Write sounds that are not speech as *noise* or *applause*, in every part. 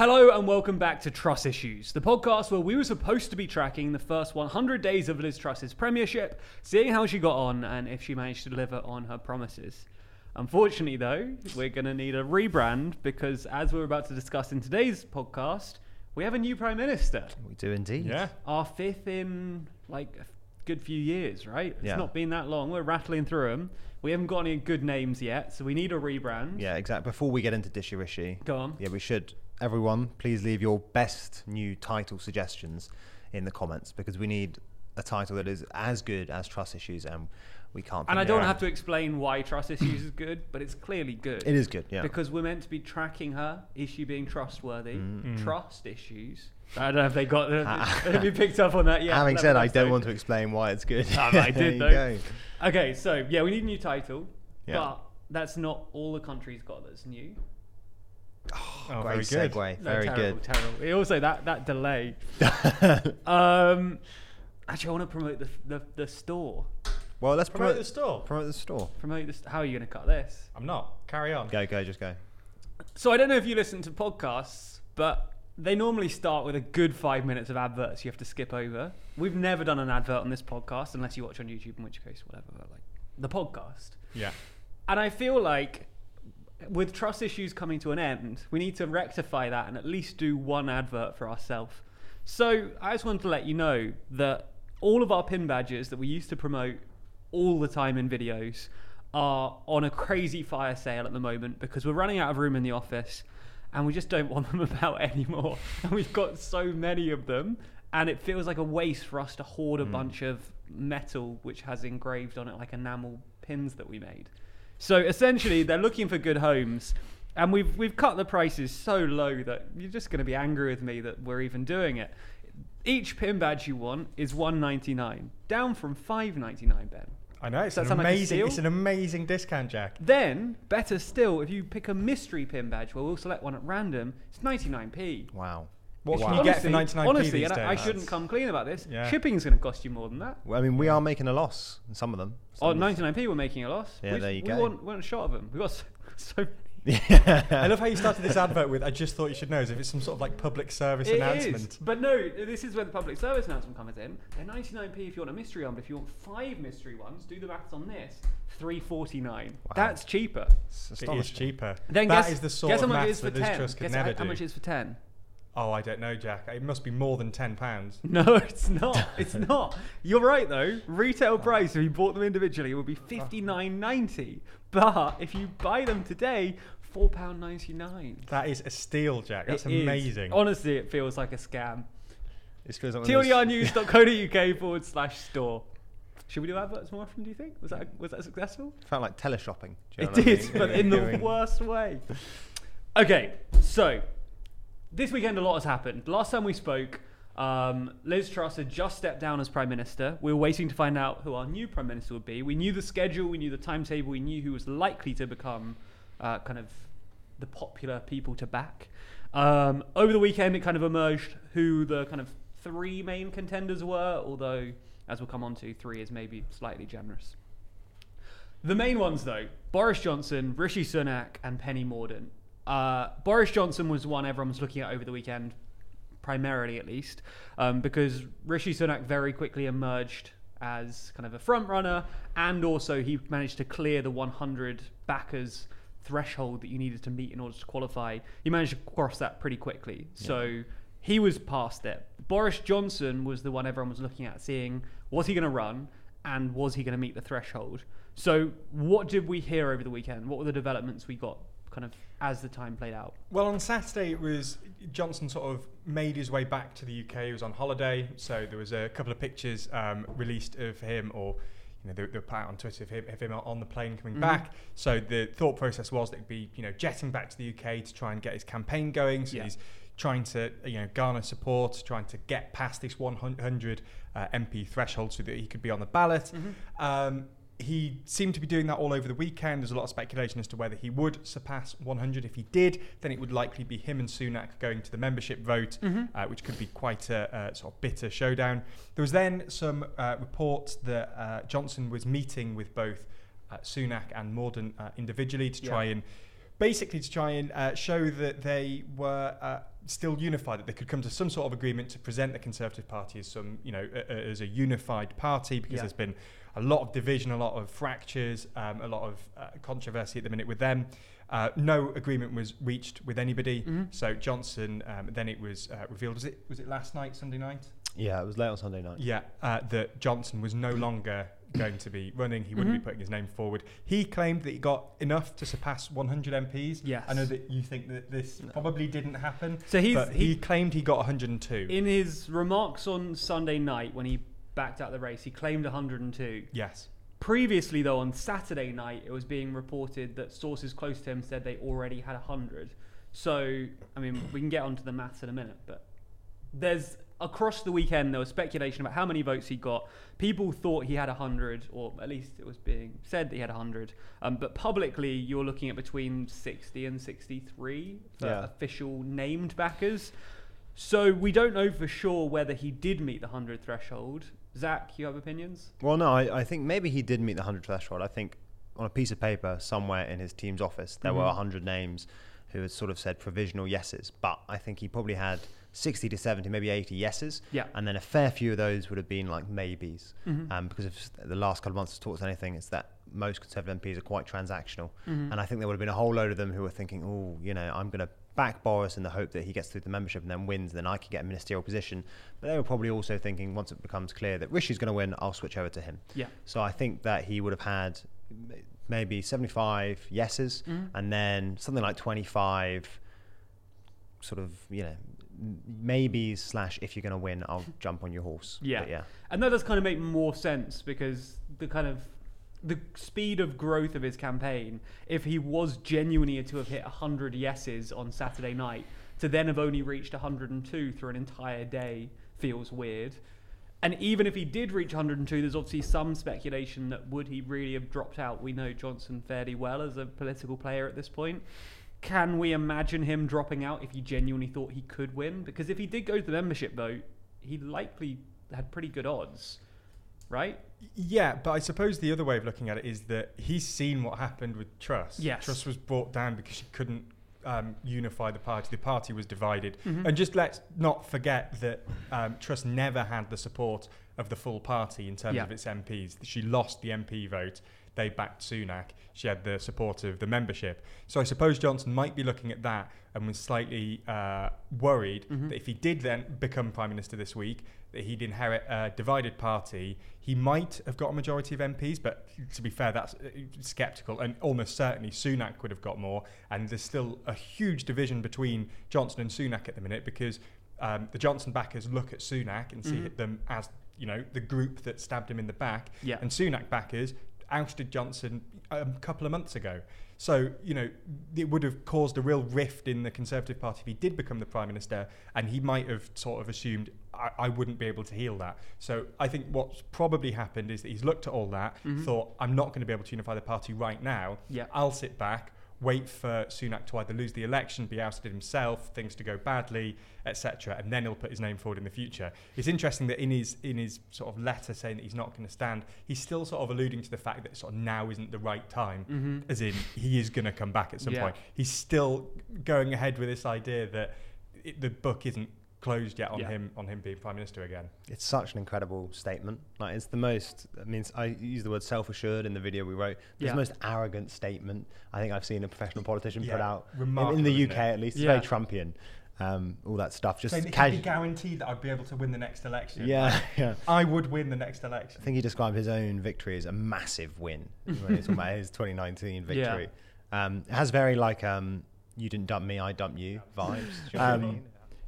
Hello and welcome back to Truss Issues, the podcast where we were supposed to be tracking the first 100 days of Liz Truss's premiership, seeing how she got on and if she managed to deliver on her promises. Unfortunately, though, we're going to need a rebrand because, as we're about to discuss in today's podcast, we have a new Prime Minister. We do indeed. Yeah. Our fifth in like a good few years, right? It's Yeah. not been that long. We're rattling through them. We haven't got any good names yet, so we need a rebrand. Yeah, exactly. Before we get into Dishy Rishi, Go on. yeah, we should. Everyone, please leave your best new title suggestions in the comments because we need a title that is as good as Trust Issues, and we can't. And I don't of- have to explain why trust issues is good, but it's clearly good. It is good, yeah. Because we're meant to be tracking her. Is she being trustworthy? Mm. Trust issues. I don't know if they got have *laughs* you picked up on that yet. Having said, I don't want to explain why it's good. But I *laughs* did, you though. go. Okay, so yeah, we need a new title, Yeah. but that's not all the countries got that's new. Oh, Great very good. segue. No, Very terrible, good. Terrible. Also, that that delay. *laughs* um, actually, I want to promote the, the the store. well, let's Promote promote, the store. promote the store. Promote this. How are you going to cut this? I'm not. Carry on. Go, go, just go. So I don't know if you listen to podcasts, but they normally start with a good five minutes of adverts you have to skip over. We've never done an advert on this podcast unless you watch on YouTube, in which case, whatever. But like the podcast, Yeah. and I feel like with trust issues coming to an end, we need to rectify that and at least do one advert for ourselves. So I just wanted to let you know that all of our pin badges that we used to promote all the time in videos are on a crazy fire sale at the moment because we're running out of room in the office and we just don't want them *laughs* about anymore. *laughs* And we've got so many of them and it feels like a waste for us to hoard a hmm. bunch of metal which has engraved on it like enamel pins that we made. So essentially, they're looking for good homes, and we've we've cut the prices so low that you're just going to be angry with me that we're even doing it. Each pin badge you want is one ninety nine, down from five ninety nine. Ben. I know. It's an sound like amazing. it's an amazing discount, Jack. Then, better still, if you pick a mystery pin badge, where we'll select one at random, it's ninety nine p. Wow. What Wow. can you get for Honestly- 99p Honestly, these and I, I shouldn't come clean about this. Yeah. Shipping's going to cost you more than that. Well, I mean, we are making a loss in some of them. Oh, Some of 99p, we're making a loss. Yeah, we, there you we go. Want, want a shot of them. We've got so, so many. Yeah. I love how you started this advert with. I just thought you should know as if it's some sort of like public service It announcement. is, but no, this is where the public service announcement comes in. They're 99p if you want a mystery one, but if you want five mystery ones, do the maths on this. 349. That's cheaper. It's It is cheaper. Then That guess, is the sort guess of how much it maths for that Liz 10. Truss could Guess never how, how do. much it is for 10. Oh, I don't know, Jack. It must be more than ten pounds. *laughs* No, it's not. It's *laughs* not. You're right though. Retail price if you bought them individually would be 59.90. But if you buy them today, £4.99. That is a steal, Jack. That's It is. amazing. Honestly, it feels like a scam. This feels like one of those- TLDRnews.co.uk *laughs* forward slash store. Should we do adverts more often, do you think? Was that, was that successful? Felt like teleshopping. Do you know It what I did, mean? but in the Doing- worst way. Okay, so this weekend a lot has happened. Last time we spoke, um, Liz Truss had just stepped down as Prime Minister. We were waiting to find out who our new Prime Minister would be. We knew the schedule, we knew the timetable, we knew who was likely to become uh, kind of the popular people to back. Um, over the weekend, it kind of emerged who the kind of three main contenders were, although, as we'll come on to, three is maybe slightly generous. The main ones, though Boris Johnson, Rishi Sunak, and Penny Mordaunt. Uh, Boris Johnson was one everyone was looking at over the weekend, primarily at least, um, because Rishi Sunak very quickly emerged as kind of a front runner, and also he managed to clear the 100 backers threshold that you needed to meet in order to qualify. He managed to cross that pretty quickly. So he was past it. Boris Johnson was the one everyone was looking at, seeing was he going to run and was he going to meet the threshold. So what did we hear over the weekend? What were the developments we got kind of as the time played out? Well, on Saturday it was Johnson sort of made his way back to the UK. He was on holiday, so there was a couple of pictures um, released of him, or you know, they, they were put out on Twitter of him, of him on the plane coming Mhm. back. So the thought process was that he'd be, you know, jetting back to the UK to try and get his campaign going. So Yeah. he's trying to, you know, garner support, trying to get past this 100 uh, MP threshold so that he could be on the ballot. Um, he seemed to be doing that all over the weekend. There's a lot of speculation as to whether he would surpass 100. If he did, then it would likely be him and Sunak going to the membership vote, uh, which could be quite a, a sort of bitter showdown. There was then some uh, reports that uh, Johnson was meeting with both uh, Sunak and Mordaunt uh, individually to try Yeah. and basically to try and uh, show that they were uh, still unified, that they could come to some sort of agreement to present the Conservative Party as some, you know, a, a, as a unified party because Yeah. there's been a lot of division, a lot of fractures, um, a lot of uh, controversy at the minute with them. Uh, no agreement was reached with anybody. Mhm. So Johnson, um, then it was uh, revealed. Was it was it last night, Sunday night? Yeah, it was late on Sunday night. Yeah, uh, that Johnson was no longer going to be running. He wouldn't Mhm. be putting his name forward. He claimed that he got enough to surpass 100 MPs. Yes. I know that you think that this No. probably didn't happen, So he's but he, he, claimed he got 102. in his remarks on Sunday night when he backed out the race, he claimed 102. yes. Previously, though, on Saturday night, it was being reported that sources close to him said they already had 100. So, I mean, we can get onto the maths in a minute, but there's across the weekend there was speculation about how many votes he got. People thought he had 100, or at least it was being said that he had 100. Um, but publicly, you're looking at between 60 and 63 for Yeah. official named backers. So we don't know for sure whether he did meet the 100 threshold. Zach, you have opinions? Well, no, I, I think maybe he did meet the 100 threshold. I think on a piece of paper somewhere in his team's office, there were Mhm. 100 names who had sort of said provisional yeses. But I think he probably had 60 to 70, maybe 80 yeses. Yeah. And then a fair few of those would have been like maybes. Mhm. Um, because if the last couple of months has taught us anything, it's that most Conservative MPs are quite transactional. Mhm. And I think there would have been a whole load of them who were thinking, oh, you know, I'm going to back Boris in the hope that he gets through the membership and then wins, and then I could get a ministerial position. But they were probably also thinking, once it becomes clear that Rishi's going to win, I'll switch over to him. Yeah. So I think that he would have had maybe 75 yeses Mhm. and then something like 25 sort of, you know, m- maybes slash if you're going to win, I'll jump on your horse. Yeah. But yeah. And that does kind of make more sense because the kind of the speed of growth of his campaign, if he was genuinely to have hit 100 yeses on Saturday night, to then have only reached 102 through an entire day feels weird. And even if he did reach 102, there's obviously some speculation that would he really have dropped out? We know Johnson fairly well as a political player at this point. Can we imagine him dropping out if he genuinely thought he could win? Because if he did go to the membership vote, he likely had pretty good odds, right? Yeah, but I suppose the other way of looking at it is that he's seen what happened with Truss. Yes. Truss was brought down because she couldn't um, unify the party. The party was divided. Mhm. And just let's not forget that um, Truss never had the support of the full party in terms Yeah. of its MPs. She lost the MP vote. They backed Sunak. She had the support of the membership. So I suppose Johnson might be looking at that and was slightly uh, worried Mhm. that if he did then become prime minister this week, that he'd inherit a divided party. He might have got a majority of MPs, but to be fair, that's uh, sceptical. And almost certainly Sunak would have got more. And there's still a huge division between Johnson and Sunak at the minute because um, the Johnson backers look at Sunak and see Mhm. them as you know the group that stabbed him in the back, Yeah. and Sunak backers ousted Johnson a couple of months ago. So, you know, it would have caused a real rift in the Conservative Party if he did become the Prime Minister, and he might have sort of assumed, I, I wouldn't be able to heal that. So I think what's probably happened is that he's looked at all that, Mhm. thought, I'm not going to be able to unify the party right now. Yeah. I'll sit back, wait for Sunak to either lose the election, be ousted himself, things to go badly, etc., and then he'll put his name forward in the future. It's interesting that in his in his sort of letter saying that he's not going to stand, he's still sort of alluding to the fact that sort of now isn't the right time. Mhm. As in, he is going to come back at some Yeah. point. He's still going ahead with this idea that it, the book isn't closed yet on Yeah. him on him being prime minister again. It's such an incredible statement. Like it's the most. I mean, I use the word self-assured in the video we wrote. It's Yeah. the most arrogant statement I think I've seen a professional politician put out in, in the UK it? at least. It's Yeah. very Trumpian. Um, all that stuff. Just Saying that he'd be guaranteed that I'd be able to win the next election. Yeah, Like, yeah. I would win the next election. I think he described his own victory as a massive win *laughs* when he's talking about his 2019 Yeah. victory. Um, it has very like um, "you didn't dump me, I dumped you" vibes. Do you know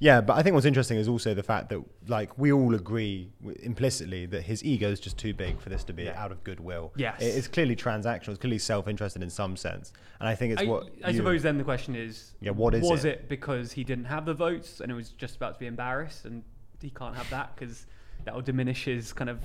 what I mean? Yeah, but I think what's interesting is also the fact that like we all agree w- implicitly that his ego is just too big for this to be Yeah. out of goodwill. Yes. It- it's clearly transactional. It's clearly self-interested in some sense, and I think it's I, what I you- suppose then the question is, Yeah, what is was it? it? because he didn't have the votes and it was just about to be embarrassed and he can't have that because that will diminish his kind of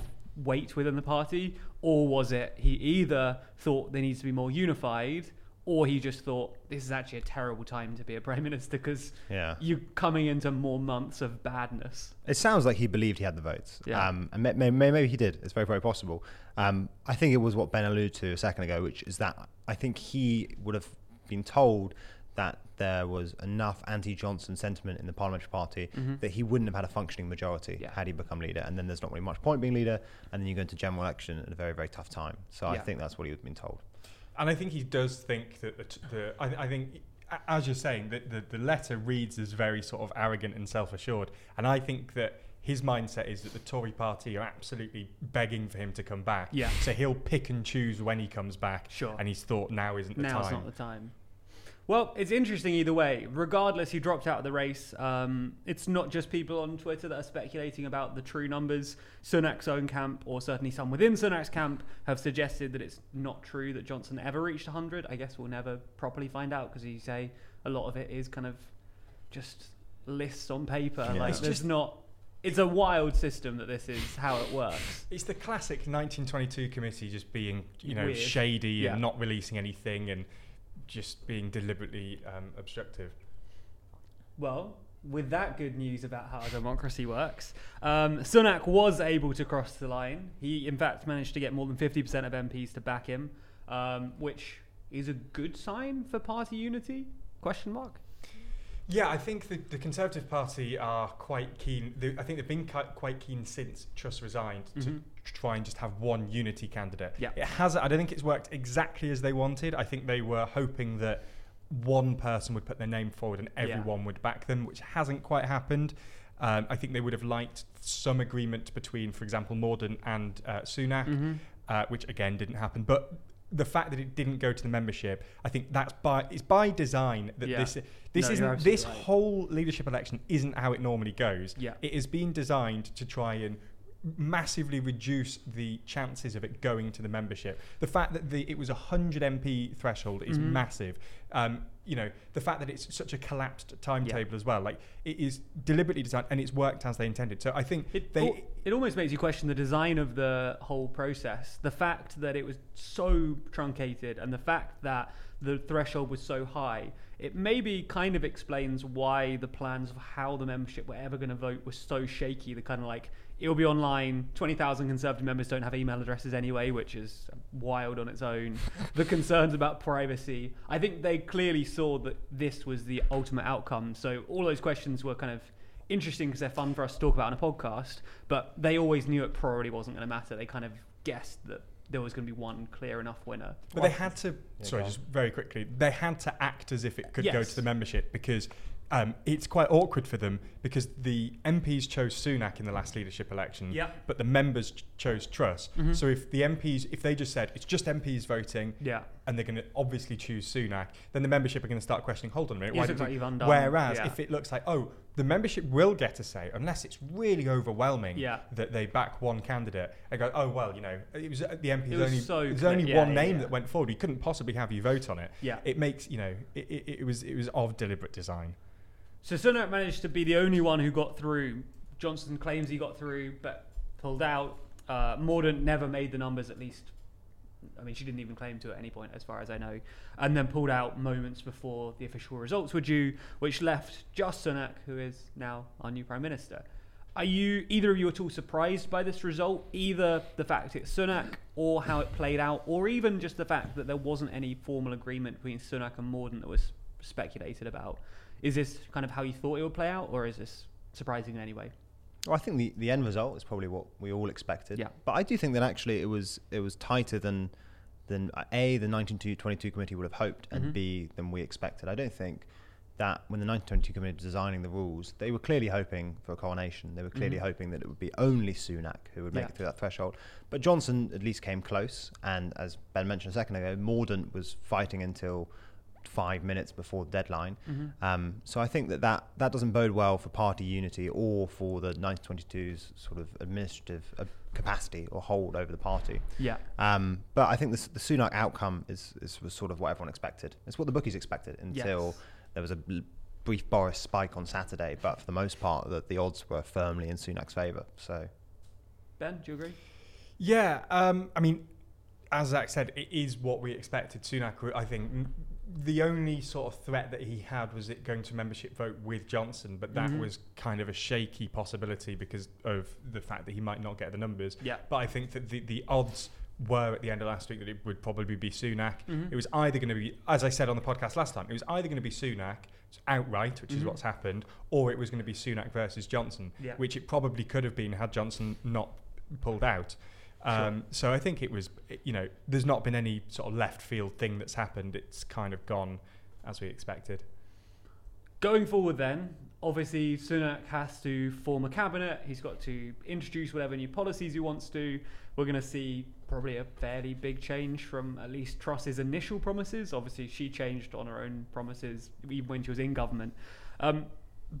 weight within the party, or was it he either thought there needs to be more unified, or he just thought this is actually a terrible time to be a prime minister because Yeah. you're coming into more months of badness. It sounds like he believed he had the votes. Yeah. Um, and may, may, maybe he did. It's very, very possible. Um, I think it was what Ben alluded to a second ago, which is that I think he would have been told that there was enough anti-Johnson sentiment in the parliamentary party Mhm. that he wouldn't have had a functioning majority Yeah. had he become leader. And then there's not really much point being leader, and then you go into general election at a very, very tough time. So I think that's what he would have been told. And I think he does think that the, the I, I think, as you're saying, that the, the letter reads as very sort of arrogant and self assured. And I think that his mindset is that the Tory party are absolutely begging for him to come back. Yeah. So he'll pick and choose when he comes back. Sure. And he's thought now isn't the Now's time. not the time. Well, it's interesting either way. Regardless, he dropped out of the race. Um, it's not just people on Twitter that are speculating about the true numbers. Sunak's own camp, or certainly some within Sunak's camp, have suggested that it's not true that Johnson ever reached 100. I guess we'll never properly find out because, you say, a lot of it is kind of just lists on paper. Yeah. Like, It's there's just- not. It's a wild system that this is how it works. It's the classic 1922 committee just being, you know, Weird. shady Yeah. and not releasing anything and just being deliberately um, obstructive. Well, with that good news about how democracy works, um, Sunak was able to cross the line. He, in fact, managed to get more than 50% of MPs to back him, um, which is a good sign for party unity? Question mark. Yeah, I think the, the Conservative Party are quite keen. They, I think they've been quite keen since Truss resigned Mhm. to try and just have one unity candidate. Yeah. It has. I don't think it's worked exactly as they wanted. I think they were hoping that one person would put their name forward and Yeah. everyone would back them, which hasn't quite happened. Um, I think they would have liked some agreement between, for example, Mordaunt and uh, Sunak Mm-hmm. uh, which again didn't happen. But the fact that it didn't go to the membership, I think that's by it's by design that Yeah. this this No, isn't this right. whole leadership election isn't how it normally goes. Yeah. It has been designed to try and massively reduce the chances of it going to the membership. The fact that the it was a 100 MP threshold is Mhm. massive. Um, you know, the fact that it's such a collapsed timetable as well, like it is deliberately designed and it's worked as they intended. So I think It, they al- it almost makes you question the design of the whole process. The fact that it was so truncated and the fact that the threshold was so high, it maybe kind of explains why the plans of how the membership were ever going to vote were so shaky. The kind of like, it'll be online, 20,000 Conservative members don't have email addresses anyway, which is wild on its own. *laughs* the concerns about privacy. I think they clearly saw that this was the ultimate outcome. So all those questions were kind of interesting because they're fun for us to talk about on a podcast, but they always knew it probably wasn't going to matter. They kind of guessed that there was going to be one clear enough winner. But they had to. Yeah, sorry, just very quickly. They had to act as if it could go Yes. to the membership because um, it's quite awkward for them because the MPs chose Sunak in the last leadership election, Yeah. but the members ch- chose Truss. Mhm. So if the MPs, if they just said it's just MPs voting Yeah. and they're going to obviously choose Sunak, then the membership are going to start questioning. Hold on a minute, Yes, why did like you? you've undone. Whereas yeah. if it looks like oh, the membership will get a say unless it's really overwhelming Yeah. that they back one candidate. They go, oh well, you know, it was uh, the MPs It was only. so there's only yeah, one yeah, name that went forward. We couldn't possibly have you vote on it. yeah. It makes you know, it, it, it was it was of deliberate design. So Sunak managed to be the only one who got through. Johnson claims he got through, but pulled out. Uh, Mordaunt never made the numbers, at least. I mean, she didn't even claim to at any point, as far as I know. And then pulled out moments before the official results were due, which left just Sunak, who is now our new Prime Minister. Are you either of you at all surprised by this result? Either the fact it's Sunak, or how it played out, or even just the fact that there wasn't any formal agreement between Sunak and Mordaunt that was speculated about? Is this kind of how you thought it would play out, or is this surprising in any way? Well, I think the, the end result is probably what we all expected. Yeah. But I do think that actually it was it was tighter than than uh, a the 1922 committee would have hoped, and Mhm. b than we expected. I don't think that when the 1922 committee was designing the rules, they were clearly hoping for a coronation. They were clearly Mhm. hoping that it would be only Sunak who would make Yeah. it through that threshold. But Johnson at least came close, and as Ben mentioned a second ago, Mordaunt was fighting until five minutes before the deadline. Mm-hmm. Um, so I think that, that that doesn't bode well for party unity or for the 1922's sort of administrative uh, capacity or hold over the party. Yeah. Um, but I think this, the Sunak outcome is, is was sort of what everyone expected. It's what the bookies expected until Yes. there was a bl- brief Boris spike on Saturday. But for the most part, the, the odds were firmly in Sunak's favour. So Ben, do you agree? Yeah, um, I mean, as Zach said, it is what we expected. Sunak, I think, n- the only sort of threat that he had was it going to membership vote with Johnson, but that Mhm. was kind of a shaky possibility because of the fact that he might not get the numbers. Yeah. But I think that the, the odds were at the end of last week that it would probably be Sunak. Mhm. It was either going to be, as I said on the podcast last time, it was either going to be Sunak outright, which is Mhm. what's happened, or it was going to be Sunak versus Johnson, Yeah. which it probably could have been had Johnson not pulled out. Um, So I think it was, you know, there's not been any sort of left field thing that's happened. It's kind of gone as we expected. Going forward, then, obviously Sunak has to form a cabinet. He's got to introduce whatever new policies he wants to. We're going to see probably a fairly big change from at least Truss's initial promises. Obviously, she changed on her own promises even when she was in government. Um,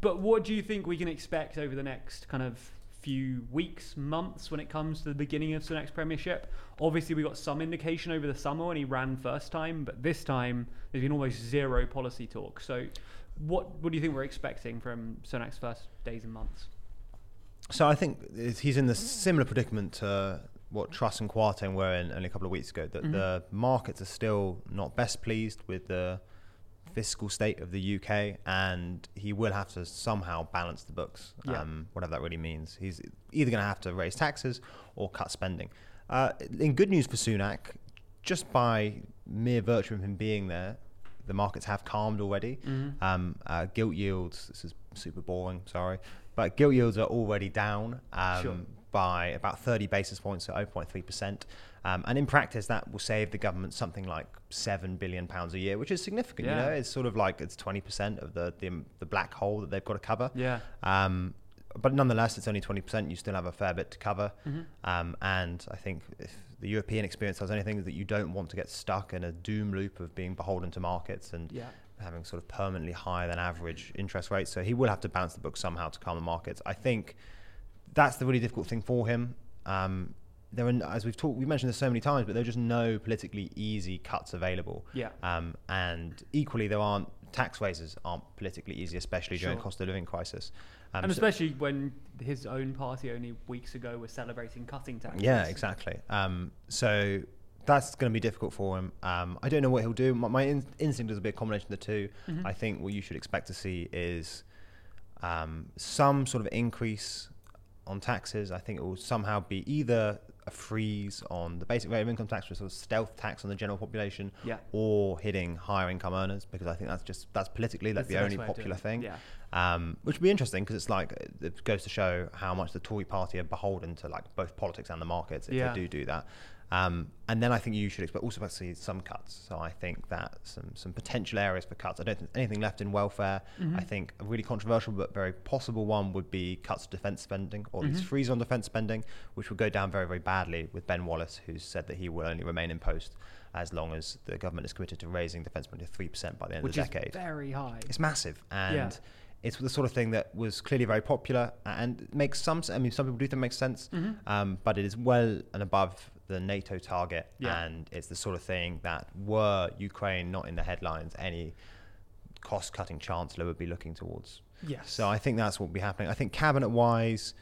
but what do you think we can expect over the next kind of few weeks, months when it comes to the beginning of Sunak's premiership? Obviously, we got some indication over the summer when he ran first time, but this time there's been almost zero policy talk. So, what what do you think we're expecting from Sunak's first days and months? So I think he's in the similar predicament to what Truss and Kwarteng were in only a couple of weeks ago. That Mhm. the markets are still not best pleased with the fiscal state of the UK, and he will have to somehow balance the books, Yeah. um, whatever that really means. He's either going to have to raise taxes or cut spending. Uh, in good news for Sunak, just by mere virtue of him being there, the markets have calmed already. Mhm. Um, uh, gilt yields, this is super boring, sorry, but gilt yields are already down um, Sure. by about 30 basis points, so 0.3%. Um, and in practice, that will save the government something like seven billion pounds a year, which is significant. You know, it's sort of like it's 20% of the, the the black hole that they've got to cover. Yeah. Um, but nonetheless, it's only 20%. You still have a fair bit to cover. Mhm. Um, and I think if the European experience tells anything, that you don't want to get stuck in a doom loop of being beholden to markets and Yeah. having sort of permanently higher than average interest rates. So he will have to balance the book somehow to calm the markets. I think that's the really difficult thing for him. Um, there are, as we've talked, we mentioned this so many times, but there are just no politically easy cuts available. Yeah. Um, and equally, there aren't tax raises aren't politically easy, especially during Sure. cost of living crisis. Um, and so- especially when his own party only weeks ago was celebrating cutting taxes. Yeah, exactly. Um, so that's going to be difficult for him. Um, I don't know what he'll do. My, my in- instinct is a bit a combination of the 2 Mhm. I think what you should expect to see is um, some sort of increase on taxes. I think it will somehow be either a freeze on the basic rate of income tax, or sort of stealth tax on the general population, Yeah. or hitting higher income earners, because I think that's just that's politically That's like the, best only way of doing popular thing Yeah. um, which would be interesting because it's like it goes to show how much the Tory party are beholden to like both politics and the markets if Yeah. they do do that. Um, and then I think you should expect also to see some cuts. So I think that some some potential areas for cuts. I don't think anything left in welfare. Mhm. I think a really controversial but very possible one would be cuts to defence spending or at least Mhm. freeze on defence spending, which would go down very very badly with Ben Wallace, who's said that he will only remain in post as long as the government is committed to raising defence spending to three percent by the end Which of the decade. Is very high. It's massive, and Yeah. it's the sort of thing that was clearly very popular and makes some. I mean, some people do think it makes sense, Mhm. um, but it is well and above the NATO target, Yeah. and it's the sort of thing that were Ukraine not in the headlines, any cost-cutting chancellor would be looking towards. Yes. So I think that's what will be happening. I think cabinet-wise.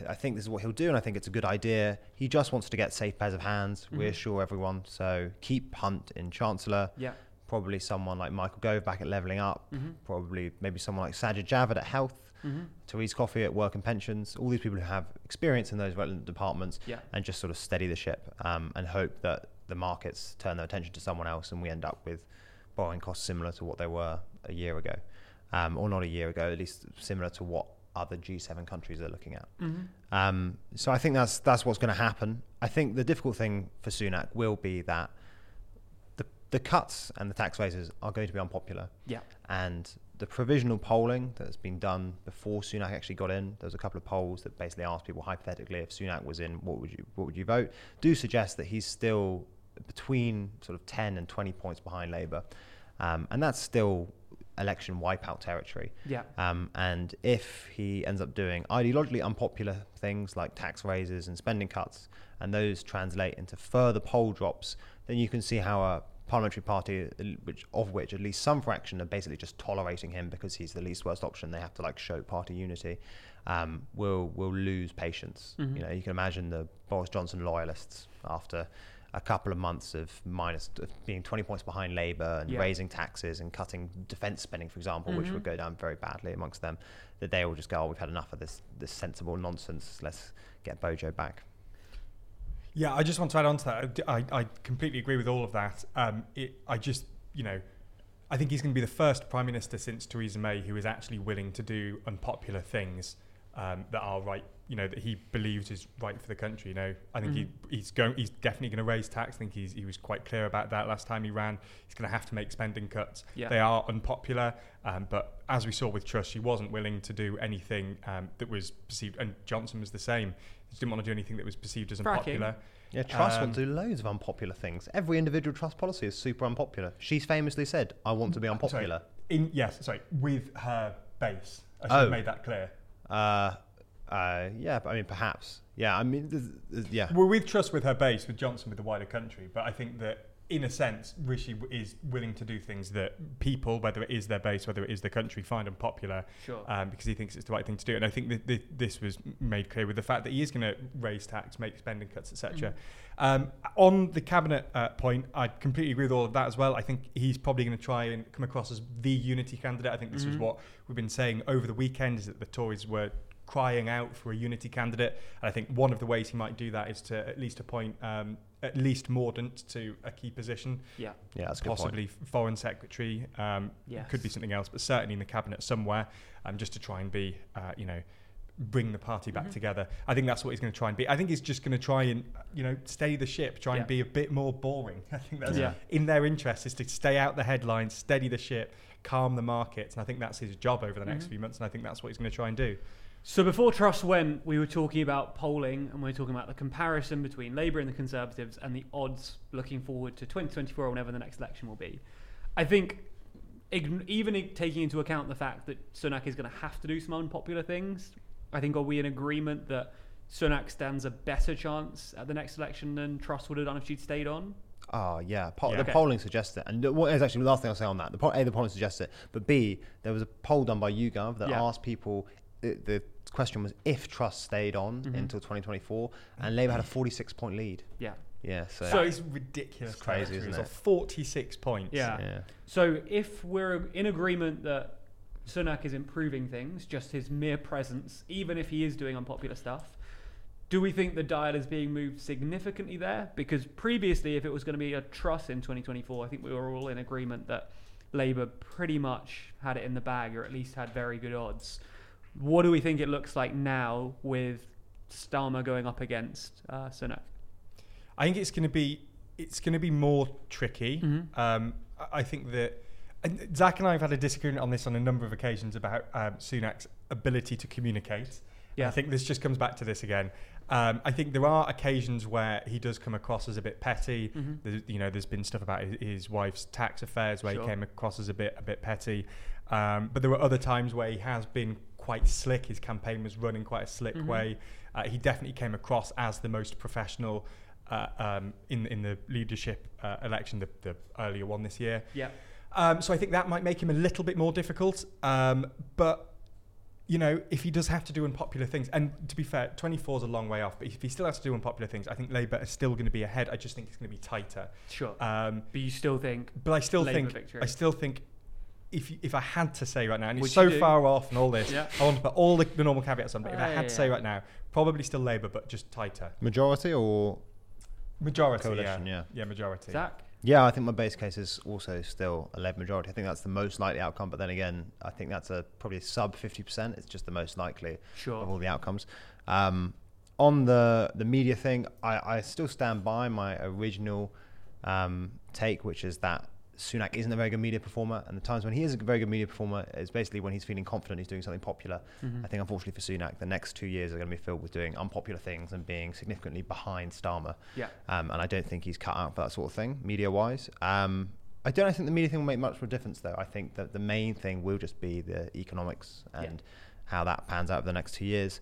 I- I think this is what he'll do, and I think it's a good idea. He just wants to get safe pairs of hands, Mhm. reassure everyone. So keep Hunt in Chancellor, yeah. probably someone like Michael Gove back at Levelling Up, Mhm. probably maybe someone like Sajid Javid at Health, Mhm. Therese Coffey at Work and Pensions, all these people who have experience in those relevant departments Yeah. and just sort of steady the ship um, and hope that the markets turn their attention to someone else and we end up with borrowing costs similar to what they were a year ago. Um, or not a year ago, at least similar to what other G7 countries are looking at. Mhm. Um, so I think that's that's what's going to happen. I think the difficult thing for Sunak will be that the the cuts and the tax raises are going to be unpopular, Yeah. and the provisional polling that's been done before Sunak actually got in, there was a couple of polls that basically asked people hypothetically if Sunak was in, what would you what would you vote? Do suggest that he's still between sort of 10 and 20 points behind Labour, um, and that's still election wipeout territory. Yeah. Um, and if he ends up doing ideologically unpopular things like tax raises and spending cuts, and those translate into further poll drops, then you can see how a parliamentary party, which of which at least some fraction are basically just tolerating him because he's the least worst option. They have to like show party unity. Um, will will lose patience. Mhm. You know, you can imagine the Boris Johnson loyalists after a couple of months of minus of being 20 points behind Labour and Yeah. raising taxes and cutting defence spending, for example, which Mhm. would go down very badly amongst them. That they will just go, oh, we've had enough of this this sensible nonsense. Let's get Bojo back. Yeah, I just want to add on to that. I, I completely agree with all of that. Um, it, I just, you know, I think he's going to be the first prime minister since Theresa May who is actually willing to do unpopular things um, that are right, you know, that he believes is right for the country. You know, I think Mhm. he, he's going, he's definitely going to raise tax. I think he's, he was quite clear about that last time he ran. He's going to have to make spending cuts. Yeah. They are unpopular, um, but as we saw with Truss, she wasn't willing to do anything um, that was perceived, and Johnson was the same. He didn't want to do anything that was perceived as Fracking. unpopular. Yeah, Truss Um, want to do loads of unpopular things. Every individual Truss policy is super unpopular. She's famously said, "I want to be Sorry. unpopular." In yes, sorry, with her base. I should Oh. have made that clear. Uh, uh, yeah, I mean, perhaps. Yeah, I mean, there's, there's, yeah. We're with Truss with her base, with Johnson with the wider country, but I think that in a sense, Rishi is willing to do things that people, whether it is their base, whether it is the country, find unpopular Sure. um, because he thinks it's the right thing to do. And I think that th- this was made clear with the fact that he is going to raise tax, make spending cuts, etc. Um, on the cabinet uh, point, I completely agree with all of that as well. I think he's probably going to try and come across as the unity candidate. I think this was Mhm. what we've been saying over the weekend: is that the Tories were crying out for a unity candidate. And I think one of the ways he might do that is to at least appoint um, at least Mordaunt to a key position, yeah. Yeah, that's a good point. possibly f- foreign secretary. Um, Yes. Could be something else, but certainly in the cabinet somewhere, um, just to try and be, uh, you know, bring the party back Mhm. together. I think that's what he's going to try and be. I think he's just going to try and, you know, steady the ship, try Yeah. and be a bit more boring. *laughs* I think that's Yeah. in their interest is to stay out the headlines, steady the ship, calm the markets, and I think that's his job over the next Mhm. few months. And I think that's what he's going to try and do. So before Truss went, we were talking about polling and we were talking about the comparison between Labour and the Conservatives and the odds looking forward to 2024 or whenever the next election will be. I think ign- even taking into account the fact that Sunak is going to have to do some unpopular things, I think are we in agreement that Sunak stands a better chance at the next election than Truss would have done if she'd stayed on? Oh yeah, po- Yeah. the Okay. polling suggests it, and what is actually the last thing I'll say on that? The po- a the polling suggests it, but b there was a poll done by YouGov that Yeah. asked people. The, the question was if Truss stayed on Mhm. until 2024, and Labour had a 46 point lead. Yeah. Yeah, so, So- that is ridiculous. It's crazy, isn't It's it? a 46 points. Yeah. yeah. So if we're in agreement that Sunak is improving things, just his mere presence, even if he is doing unpopular stuff, do we think the dial is being moved significantly there? Because previously, if it was going to be a Truss in 2024, I think we were all in agreement that Labour pretty much had it in the bag, or at least had very good odds. What do we think it looks like now with Starmer going up against uh, Sunak? I think it's going to be it's going to be more tricky. Mhm. Um, I- think that and Zach and I have had a disagreement on this on a number of occasions about um, Sunak's ability to communicate. Yeah. I think this just comes back to this again. Um, I think there are occasions where he does come across as a bit petty. Mhm. There's, you know, there's been stuff about his, his wife's tax affairs where Sure. he came across as a bit a bit petty. Um, but there were other times where he has been quite slick. His campaign was run in quite a slick Mhm. way. Uh, he definitely came across as the most professional uh, um, in in the leadership uh, election, the, the earlier one this year. Yeah. Um, so I think that might make him a little bit more difficult. Um, but you know, if he does have to do unpopular things, and to be fair, 24 is a long way off. But if he still has to do unpopular things, I think Labour is still going to be ahead. I just think it's going to be tighter. Sure. Um, but you still think but I still Labour think victory. I still think if if I had to say right now, and Which it's so far off and all this, Yeah. I want to put all the, the normal caveats on. But if I had yeah, to say right now, probably still Labour, but just tighter. Majority or Majority, coalition? yeah, Yeah. yeah, majority. Zach? Yeah, I think my base case is also still a Labour majority. I think that's the most likely outcome. But then again, I think that's a probably sub 50%. It's just the most likely Sure. of all the outcomes. Um, on the the media thing, I, I still stand by my original um, take, which is that Sunak isn't a very good media performer, and the times when he is a very good media performer is basically when he's feeling confident he's doing something popular. Mhm. I think, unfortunately for Sunak, the next two years are going to be filled with doing unpopular things and being significantly behind Starmer. Yeah. Um, and I don't think he's cut out for that sort of thing, media wise. Um, I don't think the media thing will make much of a difference, though. I think that the main thing will just be the economics Yeah. and how that pans out over the next two years.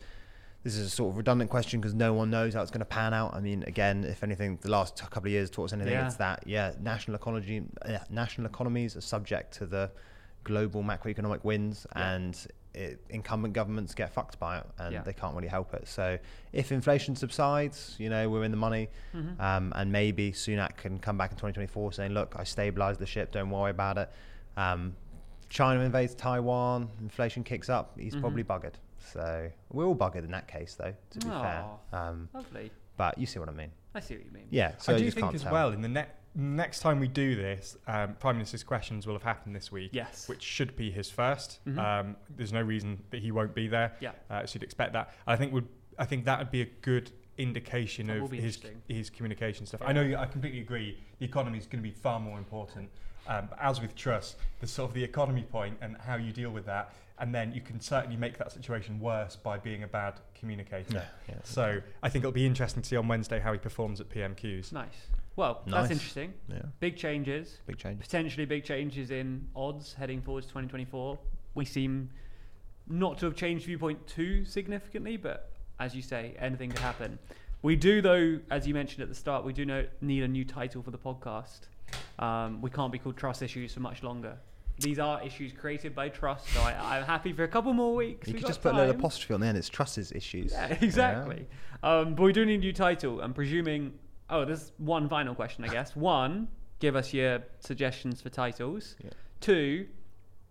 This is a sort of redundant question because no one knows how it's going to pan out. I mean, again, if anything, the last couple of years taught us anything, Yeah. it's that yeah, national economy, uh, national economies are subject to the global macroeconomic winds, Yeah. and it, incumbent governments get fucked by it, and Yeah. they can't really help it. So, if inflation subsides, you know, we're in the money, Mhm. um, and maybe Sunak can come back in 2024 saying, "Look, I stabilised the ship. Don't worry about it." Um, China invades Taiwan, inflation kicks up. He's Mhm. probably buggered. So we're all buggered in that case, though. To be fair, um, Lovely. but you see what I mean. I see what you mean. Yeah, so I you do just think can't as tell. well in the ne- next time we do this, um, Prime Minister's questions will have happened this week, Yes. which should be his 1st Mhm. Um, there's no reason that he won't be there. Yeah. uh, so you'd expect that. I think would I think that would be a good indication That will of be his interesting. his communication stuff. Yeah. I know you, I completely agree. The economy is going to be far more important. Um, but as with Truss, the sort of the economy point and how you deal with that, and then you can certainly make that situation worse by being a bad communicator. Yeah, yeah. So I think it'll be interesting to see on Wednesday how he performs at PMQs. Nice. Well, Nice. that's interesting. yeah, Big changes. big change. Potentially big changes in odds heading forwards to 2024. We seem not to have changed viewpoint too significantly, but as you say, anything could happen. We do, though, as you mentioned at the start, we do know, need a new title for the podcast. Um, we can't be called Trust Issues for much longer. These are issues created by Truss, so I, I'm happy for a couple more weeks. You We've could just put a little apostrophe on the end. It's Truss's issues. Yeah, exactly. Um, but we do need a new title. I'm presuming. Oh, there's one final question, I guess. *laughs* One, give us your suggestions for titles. Yeah. Two,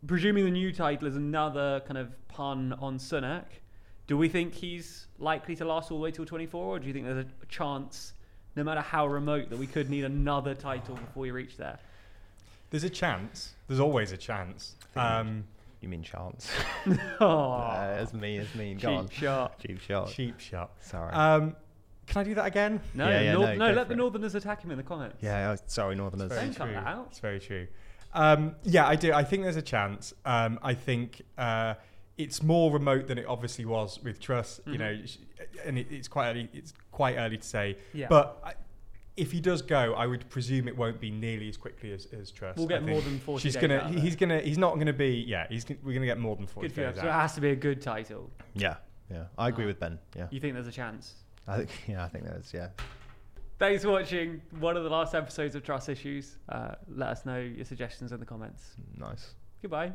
presuming the new title is another kind of pun on Sunak, do we think he's likely to last all the way till 24, or do you think there's a chance, no matter how remote, that we could need another title before we reach there? There's a chance. There's always a chance. Um, You mean chance? *laughs* Oh, that's mean. That's mean. Go on. cheap shot. Cheap shot. cheap shot. Sorry. Um, can I do that again? No, Yeah, yeah, Nor- no, no, go let for the it. Northerners attack him in the comments. yeah. oh, Sorry, Northerners. Don't cut that out. It's very true. Um, yeah, I do. I think there's a chance. Um, I think uh, it's more remote than it obviously was with Truss. You Mhm. know, sh- and it, it's quite early. It's quite early to say. Yeah. But I, if he does go, I would presume it won't be nearly as quickly as, as Truss. We'll get more than 40 She's days gonna. out of he- it. He's gonna. He's not gonna be. Yeah. He's. g- We're gonna get more than forty Good for you. days So it has to be a good title. Yeah. Yeah. I agree Oh. with Ben. Yeah. You think there's a chance? I think. *laughs* Yeah. I think there's. Yeah. Thanks for watching one of the last episodes of Trust Issues. Uh, let us know your suggestions in the comments. Nice. Goodbye.